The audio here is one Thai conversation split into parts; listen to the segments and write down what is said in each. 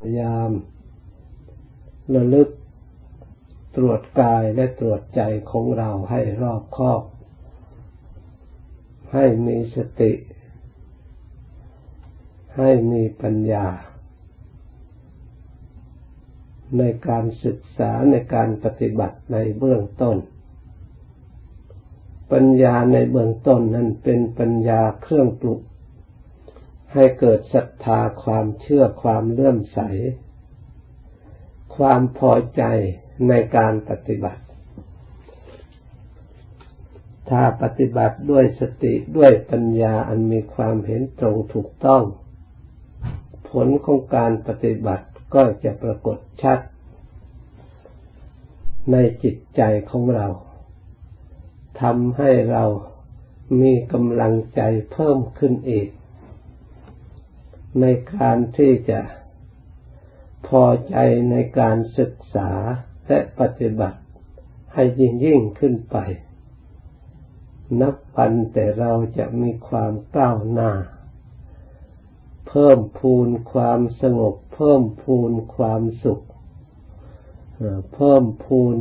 พยายามระลึกตรวจกายและตรวจใจของเราให้รอบคอบ ให้มีสติ ให้มีปัญญา ในการศึกษาในการปฏิบัติในเบื้องต้น ปัญญาในเบื้องต้นนั้นเป็นปัญญาเครื่องปลุก ให้เกิดศรัทธาความเชื่อความเลื่อมใส ความพอใจในการปฏิบัติ ถ้าปฏิบัติด้วยสติด้วยปัญญาอันมีความเห็นตรงถูกต้อง ผลของการปฏิบัติก็จะปรากฏชัด ในจิตใจของเราทำให้เรามีกำลังใจเพิ่มขึ้นอีก ในการที่จะพอใจในการศึกษาและปฏิบัติให้ยิ่งยิ่งขึ้นไป นับปันแต่เราจะมีความก้าวหน้า เพิ่มพูนความสงบ เพิ่มพูนความสุข เพิ่มพูน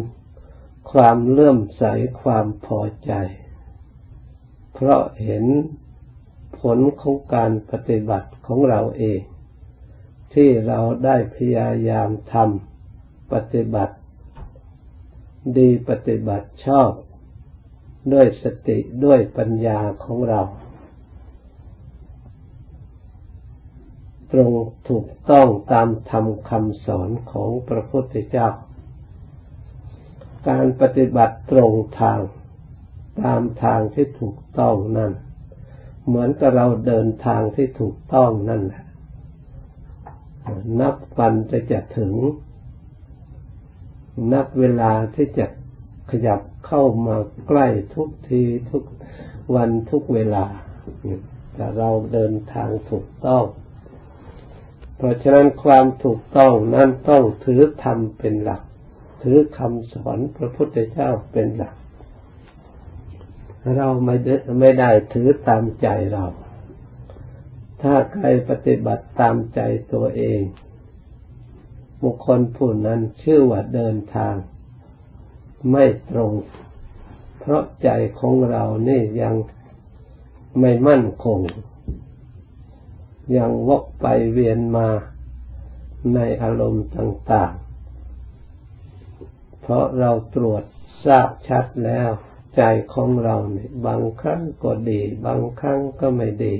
ความเลื่อมใสความพอใจ เพราะเห็น ลของการปฏิบัติของเราเอง ที่เราได้พยายามทำปฏิบัติ ดีปฏิบัติชอบ ด้วยสติด้วยปัญญาของเรา ตรงถูกต้องตามธรรมคำสอนของพระพุทธเจ้า การปฏิบัติตรงทางตามทางที่ถูกต้องนั่น เหมือนกับเราเดินทางที่ถูกต้องนั่นแหละ นับวันจะจะถึง นับเวลาที่จะขยับเข้ามาใกล้ทุกทีทุกวันทุกเวลาแต่เราเดินทางถูกต้อง เพราะฉะนั้นความถูกต้องนั้นต้องถือธรรมเป็นหลัก ถือคำสอนพระพุทธเจ้าเป็นหลัก เราไม่ได้ไม่ได้ถือตามใจเรา ถ้าใครปฏิบัติตามใจตัวเอง บุคคลผู้นั้นชื่อว่าเดินทาง ไม่ตรง เพราะใจของเรานี่ยังไม่มั่นคง ยังวกไปเวียนมาในอารมณ์ต่าง ๆ เพราะเราตรวจทราบชัดแล้ว ใจของเราเนี่ย บางครั้งก็ดี บางครั้งก็ไม่ดี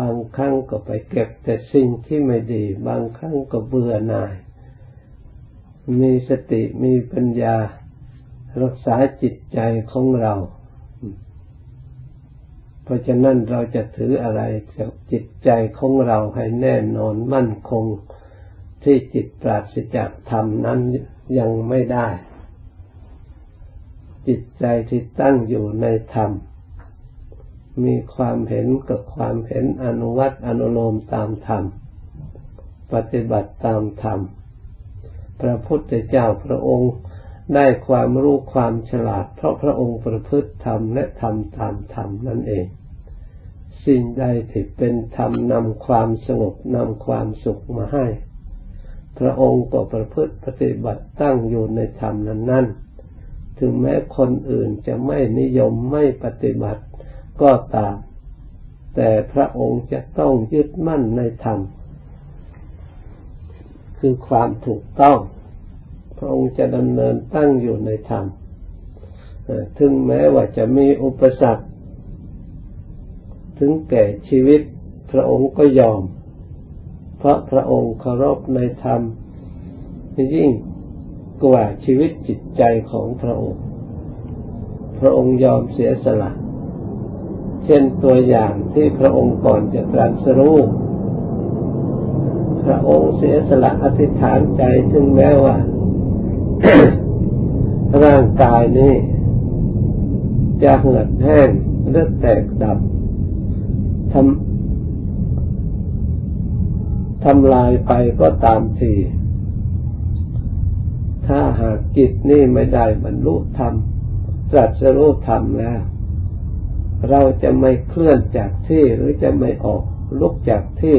บางครั้งก็ไปเก็บแต่สิ่งที่ไม่ดี บางครั้งก็เบื่อหน่าย มีสติมีปัญญารักษาจิตใจของเรา เพราะฉะนั้นเราจะถืออะไรกับจิตใจของเราให้แน่นอนมั่นคงที่จิตปราศจากธรรมนั้นยังไม่ได้ จิตใจที่ตั้งอยู่ในธรรม มีความเห็นกับความเห็นอนุวัตอนุโลมตามธรรม ปฏิบัติตามธรรม พระพุทธเจ้าพระองค์ได้ความรู้ความฉลาด เพราะพระองค์ประพฤติธรรมและทำตามธรรมนั่นเอง สิ่งใดที่เป็นธรรมนำความสงบนำความสุขมาให้ พระองค์ก็ประพฤติปฏิบัติตั้งอยู่ในธรรมนั้นนั้น ถึงแม้คนอื่นจะไม่นิยมไม่ปฏิบัติก็ตาม แต่พระองค์จะต้องยึดมั่นในธรรม คือความถูกต้อง พระองค์จะดำเนินตั้งอยู่ในธรรม ถึงแม้ว่าจะมีอุปสรรค ถึงแก่ชีวิตพระองค์ก็ยอม เพราะพระองค์เคารพในธรรมยิ่ง กว่าชีวิตจิตใจของพระองค์ พระองค์ยอมเสียสละ เช่นตัวอย่างที่พระองค์ก่อนจะตรัสรู้พระองค์เสียสละอธิษฐานใจถึงแม้ว่า ร่างกายนี้ จะเหือดแห้งเลือดแตกดับทำทำลายไปก็ตามที ถ้าหากจิตนี่ไม่ได้บรรลุธรรมตรัสรู้ธรรมแล้ว เราจะไม่เคลื่อนจากที่หรือจะไม่ออกลุกจากที่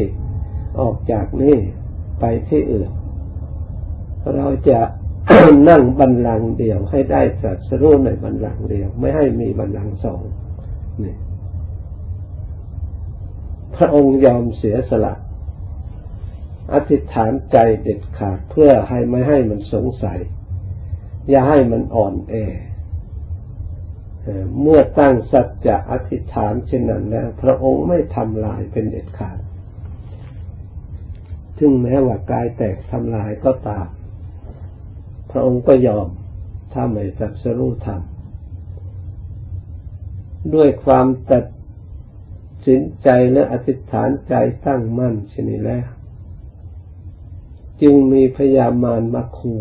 ออกจากนี่ไปที่อื่น เราจะนั่งบันลังเดียวให้ได้ตรัสรู้ในบันลังเดียว ไม่ให้มีบันลังสองนี่พระองค์ยอมเสียสละ อธิษฐานใจเด็ดขาดเพื่อให้ไม่ให้มันสงสัย อย่าให้มันอ่อนแอเมื่อตั้งสัจจะอธิษฐานเช่นนั้นแล้วพระองค์ไม่ทำลายเป็นเด็ดขาด ถึงแม้ว่ากายแตกทำลายก็ตาม พระองค์ก็ยอมถ้าไม่ตัดสรู้ธรรมด้วยความตัดสินใจและอธิษฐานใจตั้งมั่นชนิดแล้ว จึงมีพยามารมาคู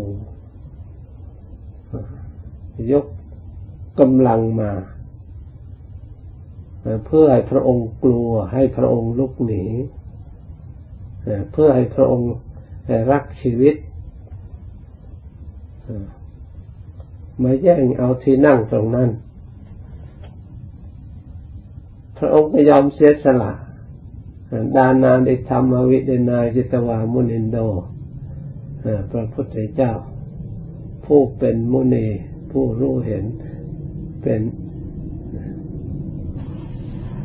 ยกกำลังมา เพื่อให้พระองค์กลัวให้พระองค์ลุกหนีเพื่อให้พระองค์รักชีวิตมาแย่งเอาที่นั่งตรงนั้น พระองค์ก็ยอมเสียสละดานาได้ทำมวิเดนาจิตวามุนินโด พระพุทธเจ้า ผู้เป็นมุนีผู้รู้เห็นเป็น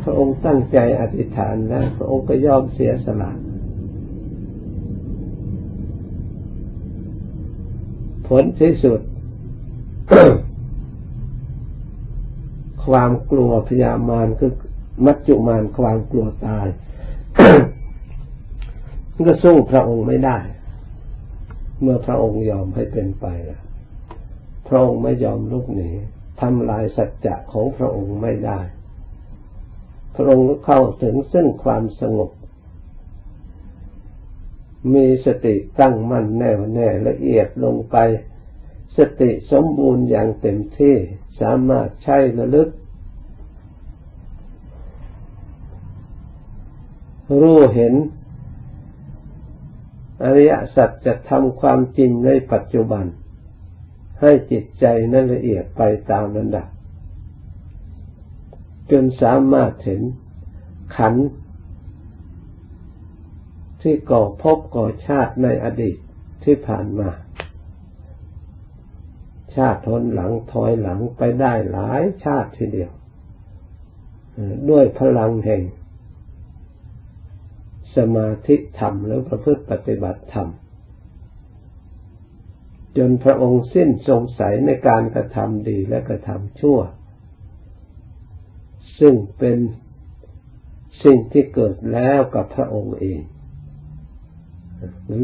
พระองค์ตั้งใจอธิษฐานแล้วพระองค์ก็ยอมเสียสละผลที่สุด ความกลัวพยามารคือมัจจุมานความกลัวตาย ก็สู้พระองค์ไม่ได้ เมื่อพระองค์ยอมให้เป็นไปแล้วพระองค์ไม่ยอมลุกหนีทำลายสัจจะของพระองค์ไม่ได้ พระองค์เข้าถึงซึ่งความสงบ มีสติตั้งมั่นแน่วแน่ละเอียดลงไป สติสมบูรณ์อย่างเต็มที่สามารถใช้ระลึก รู้เห็น อริยสัจจะทำความจริงในปัจจุบัน ให้จิตใจนั้นละเอียดไปตามลำดับ จนสามารถเห็นขันที่ก่อพบก่อชาติในอดีตที่ผ่านมา ชาติทนหลังถอยหลังไปได้หลายชาติทีเดียว ด้วยพลังแห่ง สมาธิธรรมหรือประพฤติปฏิบัติธรรม จนพระองค์สิ้นสงสัยในการกระทำดีและกระทำชั่ว ซึ่งเป็นสิ่งที่เกิดแล้วกับพระองค์เอง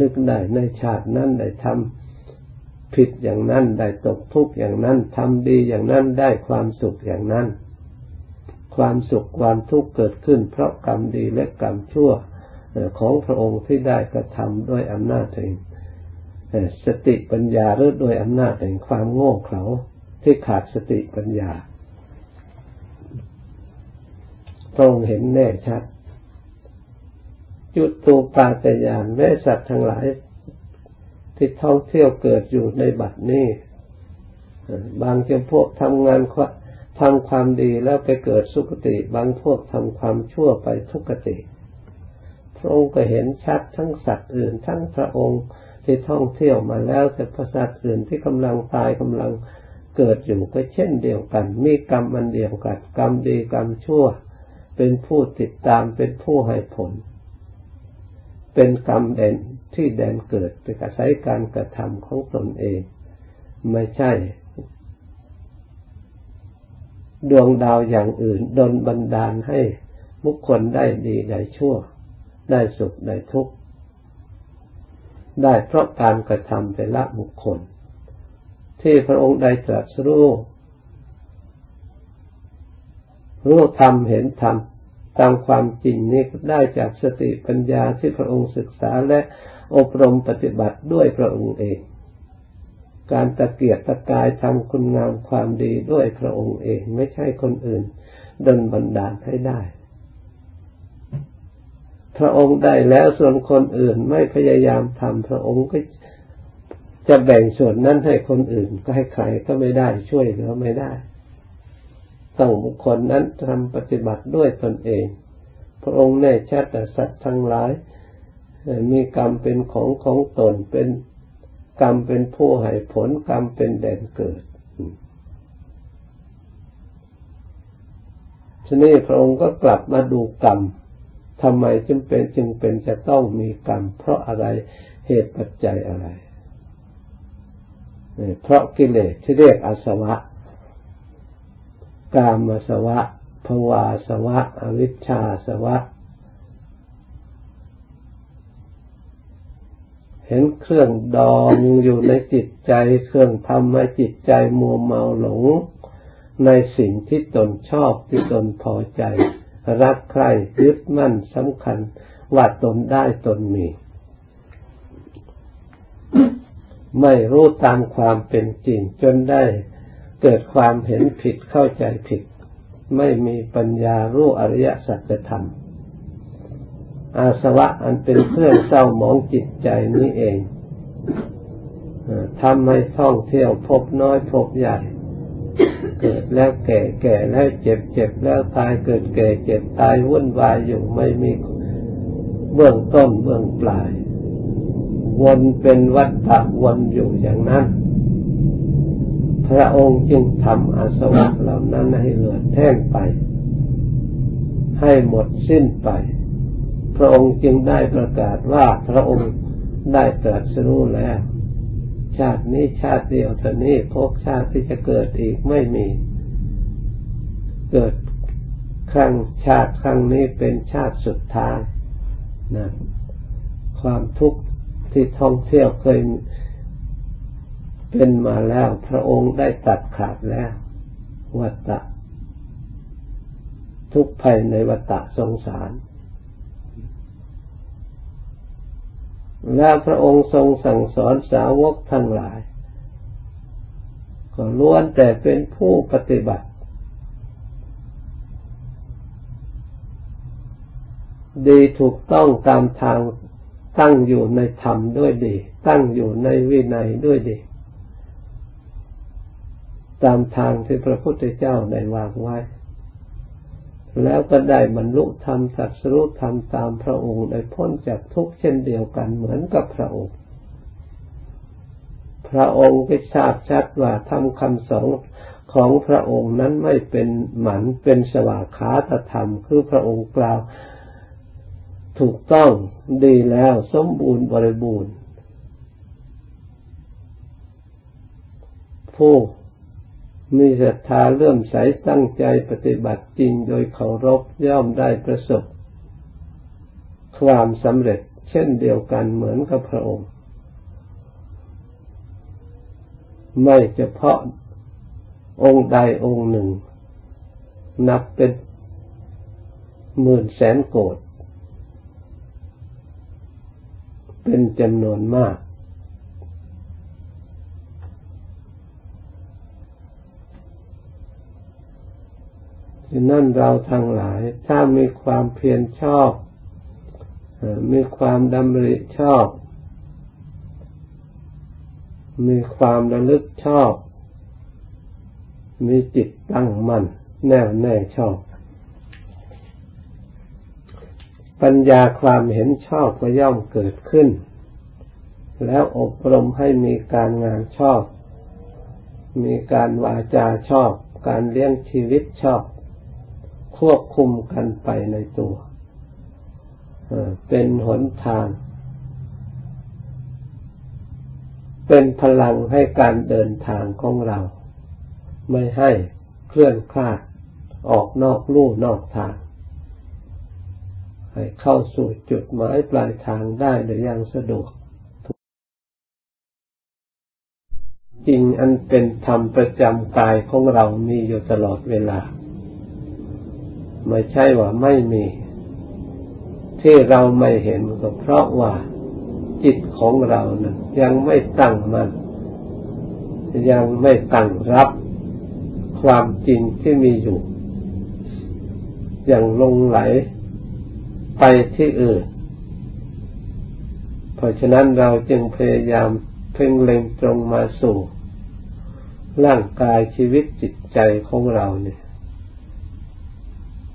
ลึกได้ในชาตินั้นได้ทำผิดอย่างนั้นได้ตกทุกข์อย่างนั้นทำดีอย่างนั้นได้ความสุขอย่างนั้น ความสุขความทุกข์เกิดขึ้นเพราะกรรมดีและกรรมชั่ว ของพระองค์ที่ได้กระทำด้วยอำนาจเองสติปัญญาหรือโดยอำนาจแห่งความโง่เขลาที่ขาดสติปัญญาพระองค์เห็นแน่ชัด จุดตูปาตยานแม่สัตว์ทั้งหลาย ที่ท่องเที่ยวเกิดอยู่ในบัดนี้ บางจำพวกทำงานทำความดีแล้วไปเกิดสุคติ บางพวกทำความชั่วไปทุกติ พระองค์ก็เห็นชัดทั้งสัตว์อื่น ทั้งพระองค์ที่ท่องเที่ยวมาแล้วแต่ประสาทอื่นที่กำลังตายกำลังเกิดอยู่ก็เช่นเดียวกัน มีกรรมอันเดียวกัน กรรมดีกรรมชั่ว เป็นผู้ติดตามเป็นผู้ให้ผล เป็นกรรมเด่นที่แดนเกิดเป็นอาศัยการกระทำของตนเอง ไม่ใช่ ดวงดาวอย่างอื่นดนบันดาลให้บุคคลได้ดีได้ชั่ว ได้สุขได้ทุกข์ได้เพราะการกระทำแต่ละบุคคล ที่พระองค์ได้ตรัสรู้รู้ธรรมเห็นธรรมตามความจริงนี้ได้จากสติปัญญาที่พระองค์ศึกษาและอบรมปฏิบัติด้วยพระองค์เอง การตะเกียกตะกายทำคุณงามความดีด้วยพระองค์เอง ไม่ใช่คนอื่นดนบันดาลให้ได้ พระองค์ได้แล้วส่วนคนอื่นไม่พยายามทำพระองค์ก็จะแบ่งส่วนนั้นให้คนอื่น ก็ให้ใครก็ไม่ได้ช่วยเหลือไม่ได้ต้องบุคคลนั้นทำปฏิบัติด้วยตนเอง พระองค์แน่ชัดแต่สัตว์ทั้งหลาย มีกรรมเป็นของของตนเป็นกรรมเป็นผู้ให้ผลกรรมเป็นแดนเกิดทีนี้พระองค์ก็กลับมาดูกรรม ทำไมจึงเป็นจึงเป็นจะต้องมีกรรม เพราะอะไรเหตุปัจจัยอะไร เพราะกิเลสที่เรียกอาสวะ กามสวะภวาสวะ อวิชชาสวะ เห็นเครื่องดองอยู่ในจิตใจ เครื่องทำให้จิตใจมัวเมาหลง ในสิ่งที่ตนชอบที่ตนพอใจ รักใคร่ยึดมั่นสำคัญว่าตนได้ตนมี ไม่รู้ตามความเป็นจริง จนได้เกิดความเห็นผิดเข้าใจผิด ไม่มีปัญญารู้อริยสัจธรรม อาสวะอันเป็นเครื่องเศร้าหมองจิตใจนี้เองทำให้ท่องเที่ยวพบน้อยพบใหญ่ เกิดแล้วแก่แก่แล้วเจ็บเจ็บแล้วตายเกิดแก่เจ็บตายวุ่นวายอยู่ไม่มีเบื้องต้นเบื้องปลาย วนเป็นวัฏฏะวนอยู่อย่างนั้น พระองค์จึงทำอาสวะเหล่านั้นให้เหือแห้งไป ให้หมดสิ้นไป พระองค์จึงได้ประกาศว่าพระองค์ได้ตรัสรู้แล้ว ชาตินี้ชาติเดียวเท่านี้พบชาติที่จะเกิดอีกไม่มี เกิดครั้งชาติครั้งนี้เป็นชาติสุดท้ายนะความทุกข์ที่ท่องเที่ยวเคยเป็นมาแล้ว พระองค์ได้ตัดขาดแล้ววัตตะ ทุกภัยในวัตตะสงสาร แล้วพระองค์ทรงสั่งสอนสาวกทั้งหลาย ก็ล้วนแต่เป็นผู้ปฏิบัติ ดีถูกต้องตามทางตั้งอยู่ในธรรมด้วยดี ตั้งอยู่ในวินัยด้วยดี ตามทางที่พระพุทธเจ้าได้วางไว้ แล้วก็ได้บรรลุธรรมสัจรู้ธรรมตามพระองค์ได้พ้นจากทุกข์เช่นเดียวกันเหมือนกับพระองค์ พระองค์ก็ทราบชัดว่าทำคำสอนของพระองค์นั้นไม่เป็นหมันเป็นสวากขาตธรรม คือพระองค์กล่าวถูกต้องดีแล้วสมบูรณ์บริบูรณ์ผู้ มีศรัทธาเลื่อมใสตั้งใจปฏิบัติจริงโดยเคารพย่อมได้ประสบ ความสำเร็จเช่นเดียวกันเหมือนกับพระองค์ ไม่เฉพาะองค์ใดองค์หนึ่ง นับเป็นหมื่นแสนโกดเป็นจำนวนมาก ฉะนั้นเราทั้งหลาย ถ้ามีความเพียรชอบมีความดำริชอบ มีความระลึกชอบ มีจิตตั้งมั่นแน่วแน่ชอบ ปัญญาความเห็นชอบก็ย่อมเกิดขึ้น แล้วอบรมให้มีการงานชอบ มีการวาจาชอบ การเลี้ยงชีวิตชอบ ควบคุมกันไปในตัวเป็นหนทาง เป็นพลังให้การเดินทางของเรา ไม่ให้เคลื่อนคลาดออกนอกลู่นอกทาง ให้เข้าสู่จุดหมายปลายทางได้โดยอย่างสะดวกจริงอันเป็นธรรมประจำกายของเรามีอยู่ตลอดเวลา ไม่ใช่ว่าไม่มี ที่เราไม่เห็นก็เพราะว่าจิตของเรานะยังไม่ตั้งมัน ยังไม่ตั้งรับความจริงที่มีอยู่ยังลงไหลไปที่อื่น เพราะฉะนั้นเราจึงพยายามเพ่งเล็งตรงมาสู่ร่างกายชีวิตจิตใจของเราเนี่ย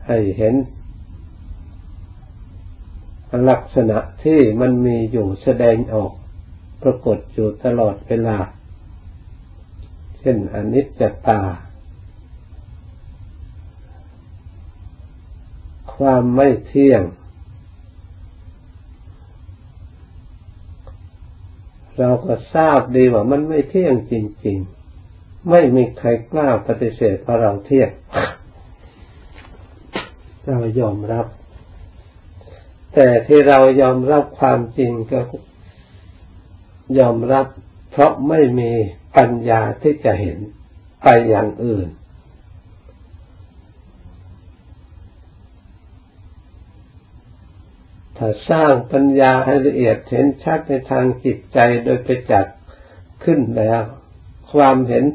ให้เห็น ลักษณะที่มันมีอยู่แสดงออก ปรากฏอยู่ตลอดเวลา เช่นอนิจจตา ความไม่เที่ยง เราก็ทราบดีว่ามันไม่เที่ยงจริง ๆ ไม่มีใครกล้าปฏิเสธว่าเราเที่ยง เรายอมรับ แต่ที่เรายอมรับความจริงก็ยอมรับ เพราะไม่มีปัญญาที่จะเห็นไปอย่างอื่น ถ้าสร้างปัญญาให้ละเอียดเห็นชัดในทางจิตใจโดยไปจักขึ้นแล้ว ความเห็น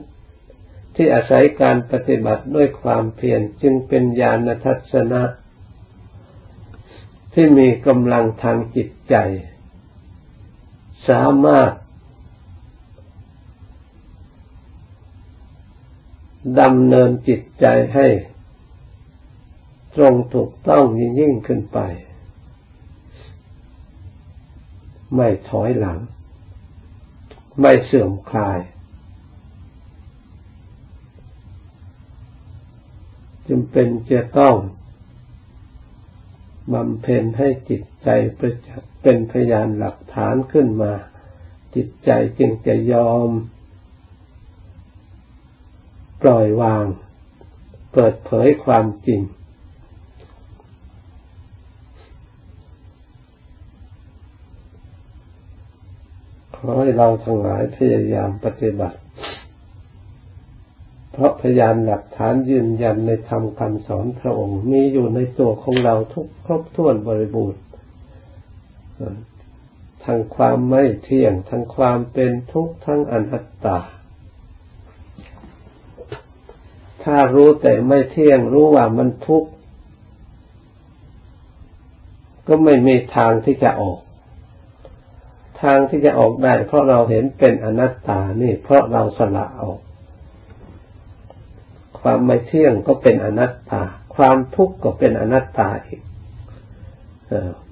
ที่อาศัยการปฏิบัติด้วยความเพียรจึงเป็นญาณทัศนะ ที่มีกำลังทางจิตใจ สามารถดำเนินจิตใจให้ตรงถูกต้องยิ่งยิ่งขึ้นไป ไม่ถอยหลัง ไม่เสื่อมคลาย จึงเป็นจะต้องบำเพ็ญให้จิตใจประจักษ์เป็นพยานหลักฐานขึ้นมา จิตใจจึงจะยอม ปล่อยวาง เปิดเผยความจริง ขอให้เราทั้งหลายพยายามปฏิบัติ เพราะพยานหลักฐานยืนยันในธรรมคำสอนพระองค์ มีอยู่ในตัวของเราทุกครบถ้วนบริบูรณ์ทั้งความไม่เที่ยง ทั้งความเป็นทุกข์ทั้งอนัตตา ถ้ารู้แต่ไม่เที่ยงรู้ว่ามันทุกข์ก็ไม่มีทางที่จะออก ทางที่จะออกได้ เพราะเราเห็นเป็นอนัตตานี่ เพราะเราสละออก ความไม่เที่ยงก็เป็นอนัตตา ความทุกข์ก็เป็นอนัตตาอีก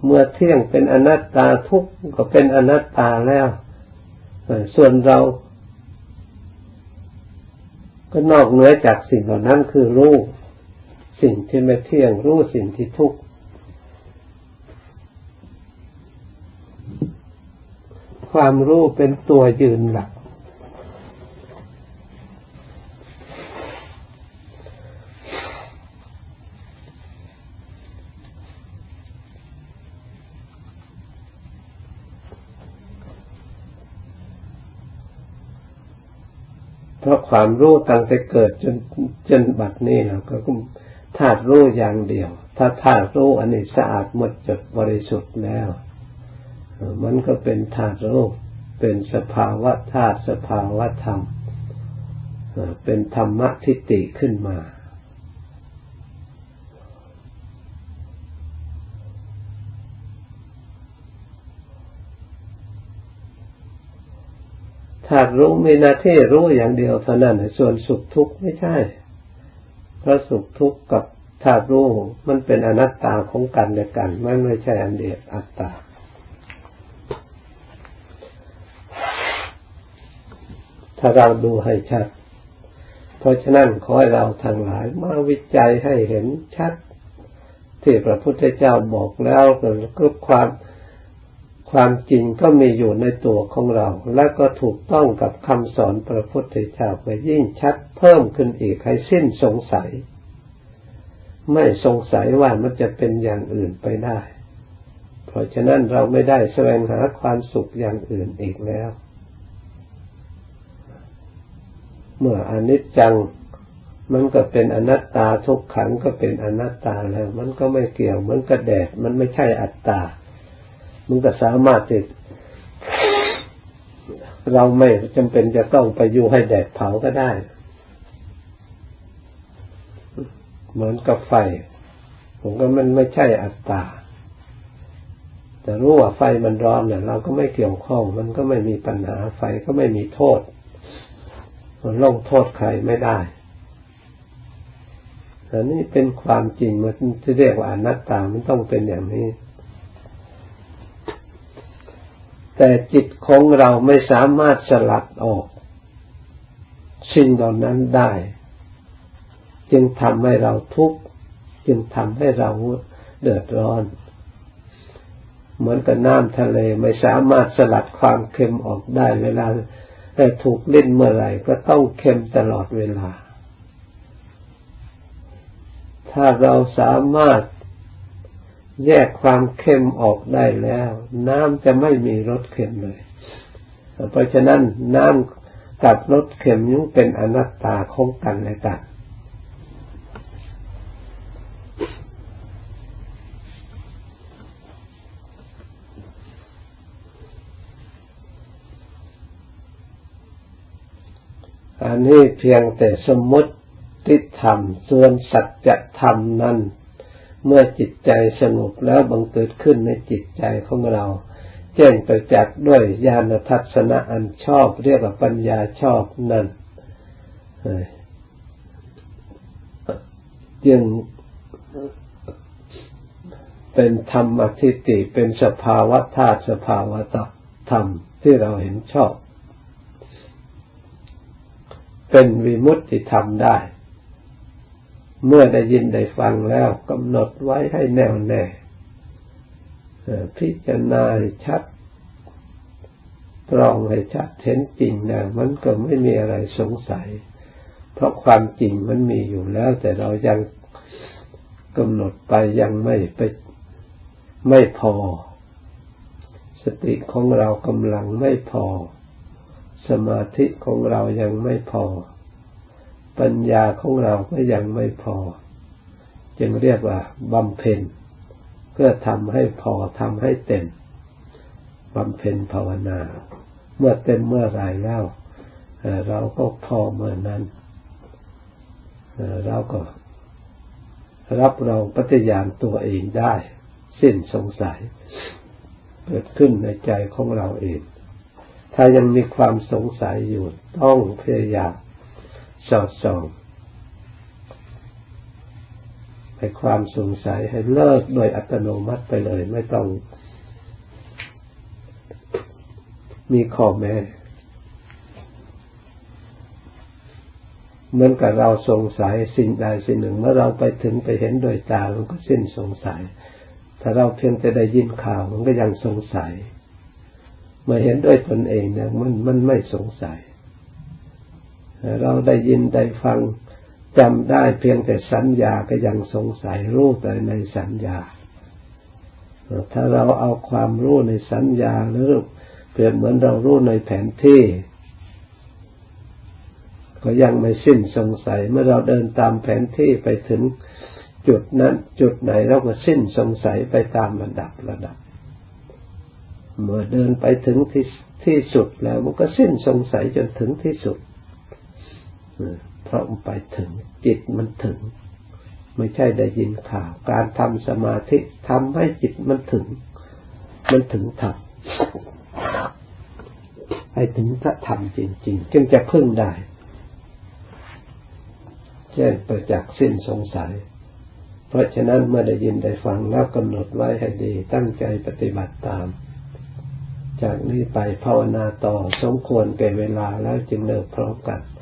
เมื่อเที่ยงเป็นอนัตตาทุกข์ก็เป็นอนัตตาแล้ว ส่วนเรา ก็นอกเหนือจากสิ่งเหล่านั้นคือรู้สิ่งที่ไม่เที่ยงรู้สิ่งที่ทุกข์ความรู้เป็นตัวยืนหลัก เพราะความรู้ตั้งแต่เกิดจนจนบัดนี้เราก็ธาตุรู้อย่างเดียว ถ้าธาตุรู้อันนี้สะอาดหมดจดบริสุทธิ์แล้ว มันก็เป็นธาตุรู้เป็นสภาวะธาตุสภาวะธรรมเป็นธรรมะทิฏฐิขึ้นมา ถ้ารู้มีหน้าที่รู้อย่างเดียวเท่านั้นส่วนสุขทุกข์ไม่ใช่เพราะสุขทุกข์กับธาตุรู้มันเป็นอนัตตาของกันและกันมันไม่ใช่อันเดียวอัตตาถ้าเราดูให้ชัด เพราะฉะนั้นขอให้เราทั้งหลายมาวิจัยให้เห็นชัด ที่พระพุทธเจ้าบอกแล้วเก็ความ ความจริงก็มีอยู่ในตัวของเรา และก็ถูกต้องกับคำสอนพระพุทธเจ้าไปยิ่งชัดเพิ่มขึ้นอีกให้สิ้นสงสัย ไม่สงสัยว่ามันจะเป็นอย่างอื่นไปได้ เพราะฉะนั้นเราไม่ได้แสวงหาความสุขอย่างอื่นอีกแล้ว เมื่ออนิจจังมันก็เป็นอนัตตาทุกขังก็เป็นอนัตตาแล้ว มันก็ไม่เกี่ยวมันก็แดดมันไม่ใช่อัตตา มันก็สามารถที่เราไม่จำเป็นจะต้องไปอยู่ให้แดดเผาก็ได้ เหมือนกับไฟ ผมก็มันไม่ใช่อัตตา แต่รู้ว่าไฟมันร้อนเนี่ย เราก็ไม่เกี่ยวข้อง มันก็ไม่มีปัญหาไฟก็ไม่มีโทษ มันลงโทษใครไม่ได้อันนี้เป็นความจริงมันจะเรียกว่าอนัตตา มันต้องเป็นอย่างนี้ แต่จิตของเราไม่สามารถสลัดออก สิ่งเหล่านั้นได้ จึงทำให้เราทุกข์จึงทำให้เราเดือดร้อน เหมือนกับน้ำทะเลไม่สามารถสลัดความเค็มออกได้เวลาแต่ถูกเลิ้นเมื่อไหร่ก็ต้องเค็มตลอดเวลา ถ้าเราสามารถ แยกความเค็มออกได้แล้ว น้ำจะไม่มีรสเค็มเลย เพราะฉะนั้นน้ำกับรสเค็มยังเป็นอนัตตาของกันและกันอันนี้เพียงแต่สมมติธรรมส่วนสัจธรรมนั้น เมื่อจิตใจสงบแล้วบังเกิดขึ้นในจิตใจของเราแจ้งประจักษ์ด้วยญาณทัศนะอันชอบเรียกว่าปัญญาชอบนั้นจึงเป็นธรรมทิฏฐิเป็นสภาวะธาตุสภาวะธรรมที่เราเห็นชอบ เป็นวิมุตติธรรมได้ เมื่อได้ยินได้ฟังแล้วกำหนดไว้ให้แน่วแน่พิจารณาชัดตรองให้ชัดเห็นจริงนะมันก็ไม่มีอะไรสงสัย เพราะความจริงมันมีอยู่แล้ว แต่เรายังกำหนดไปยังไม่ไปไม่พอ สติของเรากำลังไม่พอ สมาธิของเรายังไม่พอ ปัญญาของเราก็ยังไม่พอ จึงเรียกว่าบำเพ็ญ เพื่อทำให้พอทำให้เต็มบำเพ็ญภาวนา เมื่อเต็มเมื่อไรแล้วเราก็พอเมื่อนั้นเราก็รับรองปฏิญาณตัวเองได้ สิ้นสงสัย เกิดขึ้นในใจของเราเอง ถ้ายังมีความสงสัยอยู่ต้องพยายาม สอดส่องให้ความสงสัยให้เลิกโดยอัตโนมัติไปเลย ไม่ต้องมีข้อแม้เหมือนกับเราสงสัยสิ่งใดสิ่งหนึ่ง เมื่อเราไปถึงไปเห็นโดยตามันก็สิ้นสงสัย ถ้าเราเพียงแต่ได้ยินข่าวมันก็ยังสงสัย เมื่อเห็นด้วยตนเองเนี่ยมันมันไม่สงสัย เราได้ยินได้ฟังจำได้เพียงแต่สัญญาก็ยังสงสัยรู้แต่ในสัญญา ถ้าเราเอาความรู้ในสัญญาหรือเปรียบเหมือนเรารู้ในแผนที่ ก็ยังไม่สิ้นสงสัย เมื่อเราเดินตามแผนที่ไปถึงจุดนั้น จุดไหนเราก็สิ้นสงสัยไปตามระดับระดับ เมื่อเดินไปถึงที่ที่สุดแล้วมันก็สิ้นสงสัยจนถึงที่สุด พราะไปถึง จิตมันถึง ไม่ใช่ได้ยินข่าวการทำสมาธิทำให้จิตมันถึง มันถึงธรรมให้ถึงพระธรรมจริง ๆ จึงจะพึ่งได้แจ้งประจักษ์สิ้นสงสัย เพราะฉะนั้นเมื่อได้ยินได้ฟังแล้วกำหนดไว้ให้ดี ตั้งใจปฏิบัติตาม จากนี้ไปภาวนาต่อสมควรแก่เวลาแล้วจึงเลิกพร้อมกัน